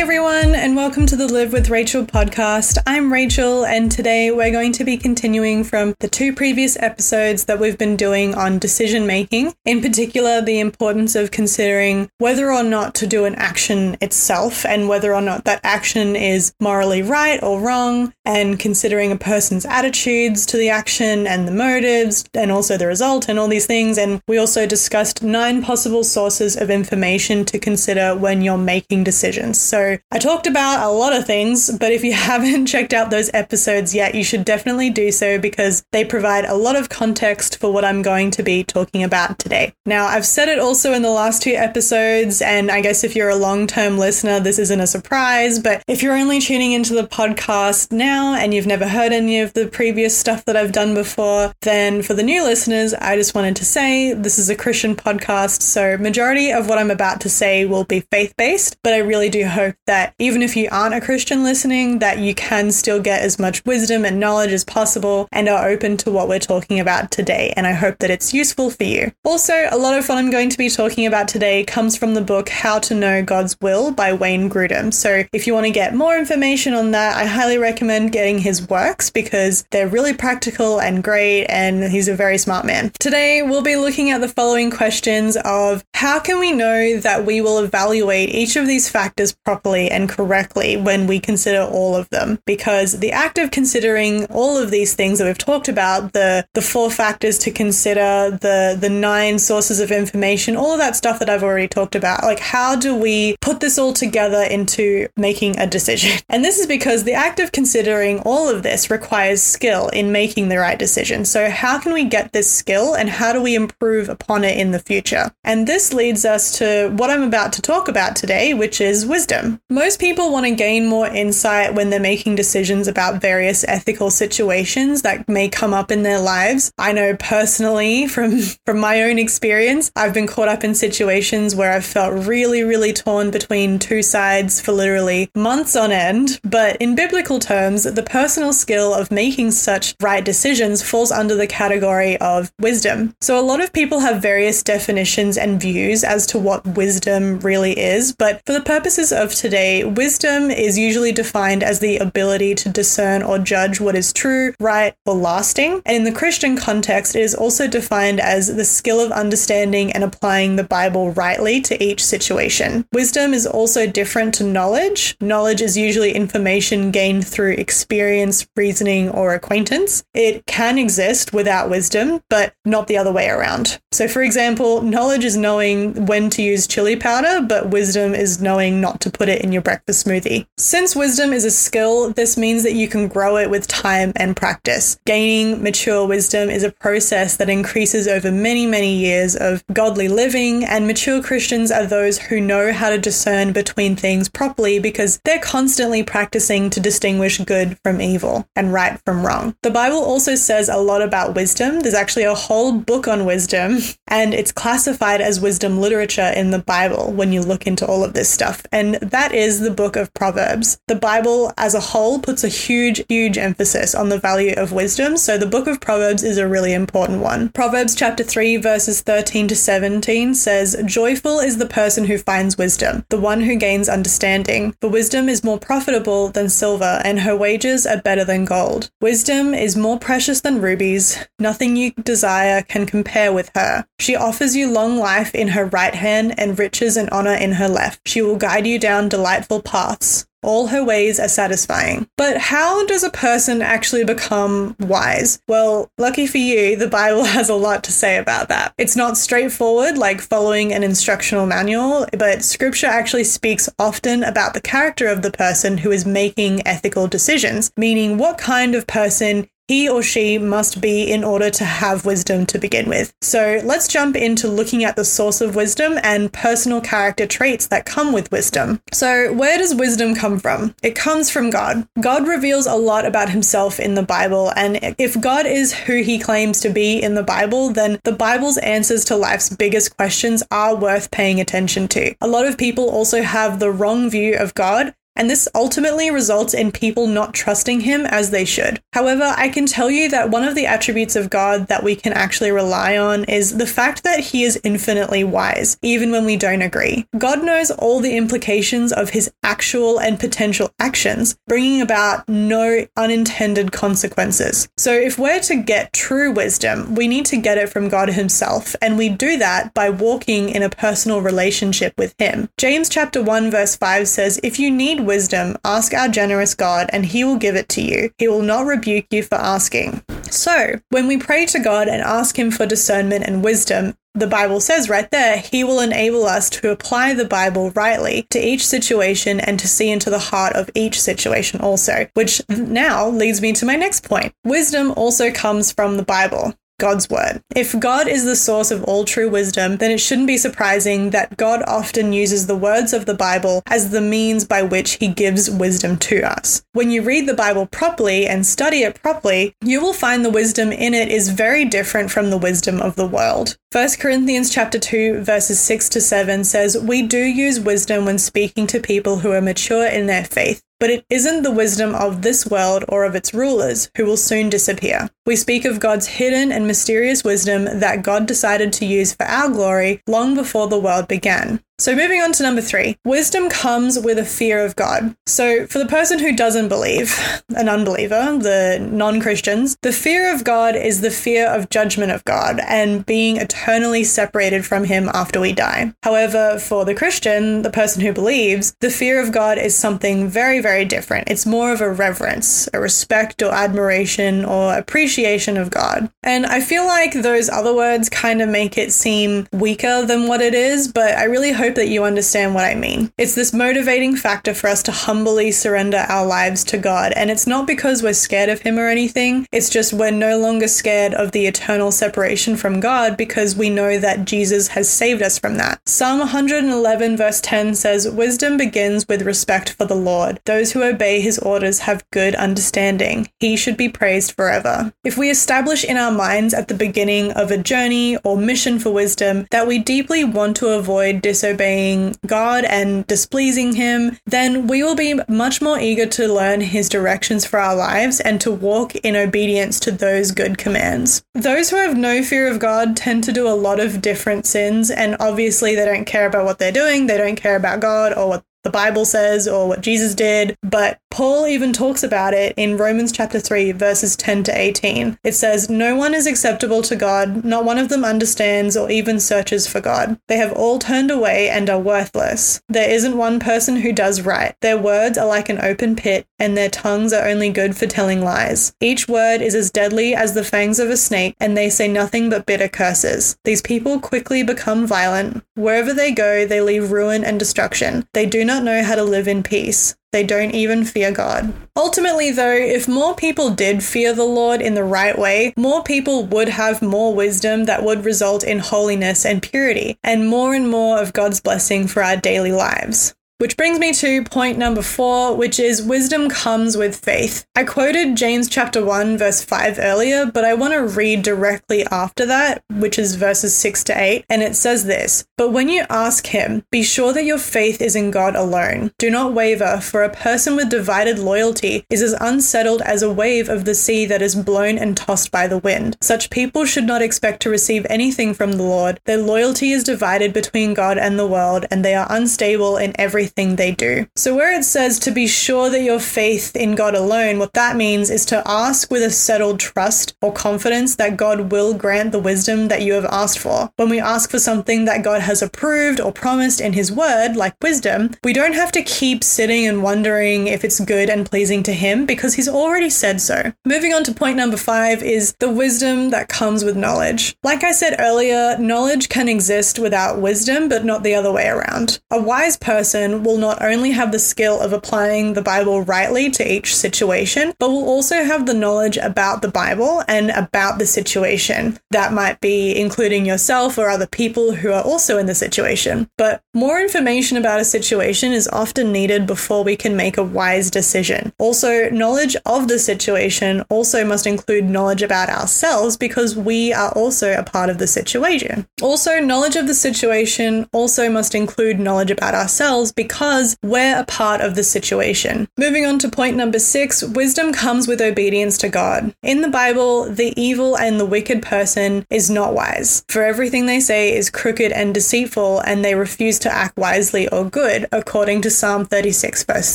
Everyone, and welcome to the Live with Rachel podcast. I'm Rachel, and today we're going to be continuing from the two previous episodes that we've been doing on decision making, in particular, the importance of considering whether or not to do an action itself and whether or not that action is morally right or wrong, and considering a person's attitudes to the action and the motives, and also the result, and all these things. And we also discussed nine possible sources of information to consider when you're making decisions. So I talked about a lot of things, but if you haven't checked out those episodes yet, you should definitely do so because they provide a lot of context for what I'm going to be talking about today. Now, I've said it also in the last two episodes, and I guess if you're a long term listener, this isn't a surprise, but if you're only tuning into the podcast now and you've never heard any of the previous stuff that I've done before, then for the new listeners, I just wanted to say this is a Christian podcast, so majority of what I'm about to say will be faith based, but I really do hope that even if you aren't a Christian listening, that you can still get as much wisdom and knowledge as possible and are open to what we're talking about today. And I hope that it's useful for you. Also, a lot of what I'm going to be talking about today comes from the book How to Know God's Will by Wayne Grudem. So if you want to get more information on that, I highly recommend getting his works because they're really practical and great, and he's a very smart man. Today, we'll be looking at the following questions of how can we know that we will evaluate each of these factors properly and correctly when we consider all of them. Because the act of considering all of these things that we've talked about, the the four factors to consider, the the nine sources of information, all of that stuff that I've already talked about, like how do we put this all together into making a decision? And this is because the act of considering all of this requires skill in making the right decision. So how can we get this skill and how do we improve upon it in the future? And this leads us to what I'm about to talk about today, which is wisdom. Most people want to gain more insight when they're making decisions about various ethical situations that may come up in their lives. I know personally from from my own experience, I've been caught up in situations where I've felt really really torn between two sides for literally months on end, but in biblical terms, the personal skill of making such right decisions falls under the category of wisdom. So a lot of people have various definitions and views as to what wisdom really is, but for the purposes of today, wisdom is usually defined as the ability to discern or judge what is true, right, or lasting. And in the Christian context, it is also defined as the skill of understanding and applying the Bible rightly to each situation. Wisdom is also different to knowledge. Knowledge is usually information gained through experience, reasoning, or acquaintance. It can exist without wisdom, but not the other way around. So, for example, knowledge is knowing when to use chili powder, but wisdom is knowing not to put it in your breakfast smoothie. Since wisdom is a skill, this means that you can grow it with time and practice. Gaining mature wisdom is a process that increases over many, many years of godly living, and mature Christians are those who know how to discern between things properly because they're constantly practicing to distinguish good from evil and right from wrong. The Bible also says a lot about wisdom. There's actually a whole book on wisdom, and it's classified as wisdom literature in the Bible when you look into all of this stuff. And that is the book of Proverbs. The Bible as a whole puts a huge, huge emphasis on the value of wisdom. So the book of Proverbs is a really important one. Proverbs chapter 3, verses 13 to 17 says, Joyful is the person who finds wisdom, the one who gains understanding. For wisdom is more profitable than silver, and her wages are better than gold. Wisdom is more precious than rubies. Nothing you desire can compare with her. She offers you long life in her right hand and riches and honor in her left. She will guide you down delightful paths. All her ways are satisfying. But how does a person actually become wise? Well, lucky for you, the Bible has a lot to say about that. It's not straightforward like following an instructional manual, but scripture actually speaks often about the character of the person who is making ethical decisions, meaning what kind of person he or she must be in order to have wisdom to begin with. So let's jump into looking at the source of wisdom and personal character traits that come with wisdom. So, where does wisdom come from? It comes from God. God reveals a lot about himself in the Bible, and if God is who he claims to be in the Bible, then the Bible's answers to life's biggest questions are worth paying attention to. A lot of people also have the wrong view of God and this ultimately results in people not trusting him as they should. However, I can tell you that one of the attributes of God that we can actually rely on is the fact that he is infinitely wise, even when we don't agree. God knows all the implications of his actual and potential actions, bringing about no unintended consequences. So, if we're to get true wisdom, we need to get it from God Himself, and we do that by walking in a personal relationship with Him. James chapter 1 verse 5 says, "If you need wisdom, ask our generous God, and He will give it to you. He will not rebuke you for asking." So, when we pray to God and ask Him for discernment and wisdom, the Bible says right there, He will enable us to apply the Bible rightly to each situation and to see into the heart of each situation also, which now leads me to my next point. Wisdom also comes from the Bible. God's word. If God is the source of all true wisdom, then it shouldn't be surprising that God often uses the words of the Bible as the means by which he gives wisdom to us. When you read the Bible properly and study it properly, you will find the wisdom in it is very different from the wisdom of the world. 1 Corinthians chapter 2 verses 6 to 7 says, "We do use wisdom when speaking to people who are mature in their faith." But it isn't the wisdom of this world or of its rulers, who will soon disappear. We speak of God's hidden and mysterious wisdom that God decided to use for our glory long before the world began. So, moving on to number three wisdom comes with a fear of God. So, for the person who doesn't believe, an unbeliever, the non Christians, the fear of God is the fear of judgment of God and being eternally separated from Him after we die. However, for the Christian, the person who believes, the fear of God is something very, very different. It's more of a reverence, a respect or admiration or appreciation of God. And I feel like those other words kind of make it seem weaker than what it is, but I really hope hope that you understand what I mean. It's this motivating factor for us to humbly surrender our lives to God. And it's not because we're scared of Him or anything, it's just we're no longer scared of the eternal separation from God because we know that Jesus has saved us from that. Psalm 111, verse 10 says, Wisdom begins with respect for the Lord. Those who obey His orders have good understanding. He should be praised forever. If we establish in our minds at the beginning of a journey or mission for wisdom that we deeply want to avoid disobedience, disobeying God and displeasing Him, then we will be much more eager to learn His directions for our lives and to walk in obedience to those good commands. Those who have no fear of God tend to do a lot of different sins, and obviously they don't care about what they're doing, they don't care about God or what the Bible says or what Jesus did, but Paul even talks about it in Romans chapter 3, verses 10 to 18. It says, No one is acceptable to God, not one of them understands or even searches for God. They have all turned away and are worthless. There isn't one person who does right. Their words are like an open pit, and their tongues are only good for telling lies. Each word is as deadly as the fangs of a snake, and they say nothing but bitter curses. These people quickly become violent. Wherever they go, they leave ruin and destruction. They do not know how to live in peace. They don't even fear God. Ultimately, though, if more people did fear the Lord in the right way, more people would have more wisdom that would result in holiness and purity, and more and more of God's blessing for our daily lives. Which brings me to point number four, which is wisdom comes with faith. I quoted James chapter 1, verse 5 earlier, but I want to read directly after that, which is verses 6 to 8, and it says this But when you ask him, be sure that your faith is in God alone. Do not waver, for a person with divided loyalty is as unsettled as a wave of the sea that is blown and tossed by the wind. Such people should not expect to receive anything from the Lord. Their loyalty is divided between God and the world, and they are unstable in everything everything they do. So, where it says to be sure that your faith in God alone, what that means is to ask with a settled trust or confidence that God will grant the wisdom that you have asked for. When we ask for something that God has approved or promised in His word, like wisdom, we don't have to keep sitting and wondering if it's good and pleasing to Him because He's already said so. Moving on to point number five is the wisdom that comes with knowledge. Like I said earlier, knowledge can exist without wisdom, but not the other way around. A wise person will not only have the skill of applying the Bible rightly to each situation, but will also have the knowledge about the Bible and about the situation. That might be including yourself or other people who are also in the situation. But more information about a situation is often needed before we can make a wise decision. Also, knowledge of the situation also must include knowledge about ourselves because we are also a part of the situation. Also, knowledge of the situation also must include knowledge about ourselves because because we're a part of the situation. Moving on to point number six wisdom comes with obedience to God. In the Bible, the evil and the wicked person is not wise, for everything they say is crooked and deceitful, and they refuse to act wisely or good, according to Psalm 36, verse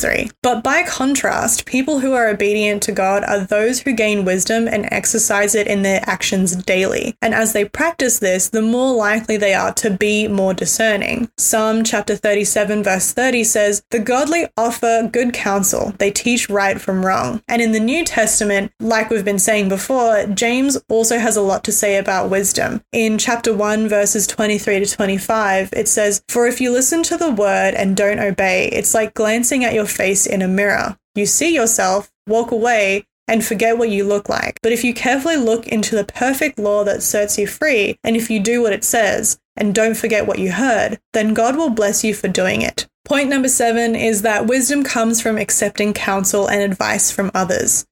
3. But by contrast, people who are obedient to God are those who gain wisdom and exercise it in their actions daily. And as they practice this, the more likely they are to be more discerning. Psalm chapter 37, verse 30 says, The godly offer good counsel, they teach right from wrong. And in the New Testament, like we've been saying before, James also has a lot to say about wisdom. In chapter 1, verses 23 to 25, it says, For if you listen to the word and don't obey, it's like glancing at your face in a mirror. You see yourself, walk away, and forget what you look like. But if you carefully look into the perfect law that sets you free, and if you do what it says, and don't forget what you heard, then God will bless you for doing it. Point number seven is that wisdom comes from accepting counsel and advice from others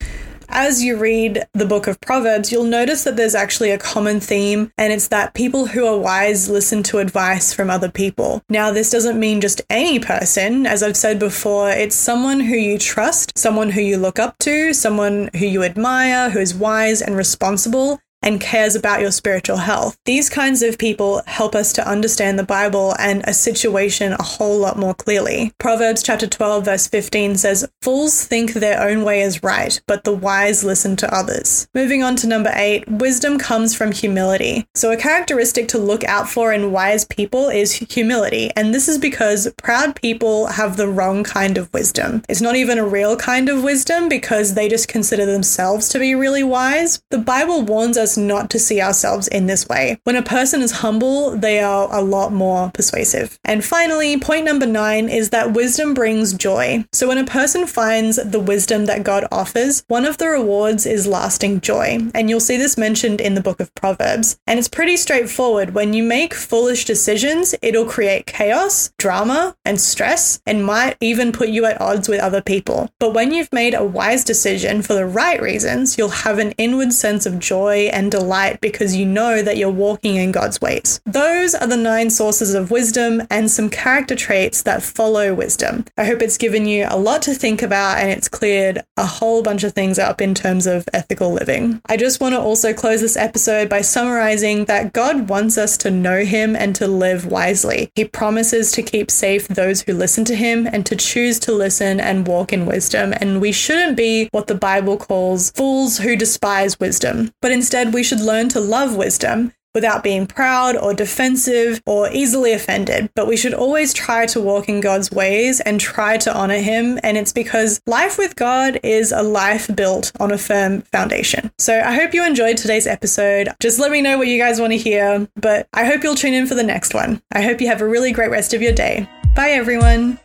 as you read the book of Proverbs, you'll notice that there's actually a common theme, and it's that people who are wise listen to advice from other people. Now, this doesn't mean just any person. As I've said before, it's someone who you trust, someone who you look up to, someone who you admire, who is wise and responsible, and cares about your spiritual health. These kinds of people help us to understand the Bible and a situation a whole lot more clearly. Proverbs chapter 12 verse 15 says, "Fools think their own way is right, but the wise listen to others." Moving on to number 8, wisdom comes from humility. So a characteristic to look out for in wise people is humility, and this is because proud people have the wrong kind of wisdom. It's not even a real kind of wisdom because they just consider themselves to be really wise. The Bible warns us us not to see ourselves in this way. When a person is humble, they are a lot more persuasive. And finally, point number nine is that wisdom brings joy. So when a person finds the wisdom that God offers, one of the rewards is lasting joy. And you'll see this mentioned in the book of Proverbs. And it's pretty straightforward. When you make foolish decisions, it'll create chaos, drama, and stress, and might even put you at odds with other people. But when you've made a wise decision for the right reasons, you'll have an inward sense of joy and and delight because you know that you're walking in God's ways. Those are the nine sources of wisdom and some character traits that follow wisdom. I hope it's given you a lot to think about and it's cleared a whole bunch of things up in terms of ethical living. I just want to also close this episode by summarizing that God wants us to know Him and to live wisely. He promises to keep safe those who listen to Him and to choose to listen and walk in wisdom. And we shouldn't be what the Bible calls fools who despise wisdom, but instead we should learn to love wisdom without being proud or defensive or easily offended. But we should always try to walk in God's ways and try to honor Him. And it's because life with God is a life built on a firm foundation. So I hope you enjoyed today's episode. Just let me know what you guys want to hear. But I hope you'll tune in for the next one. I hope you have a really great rest of your day. Bye, everyone.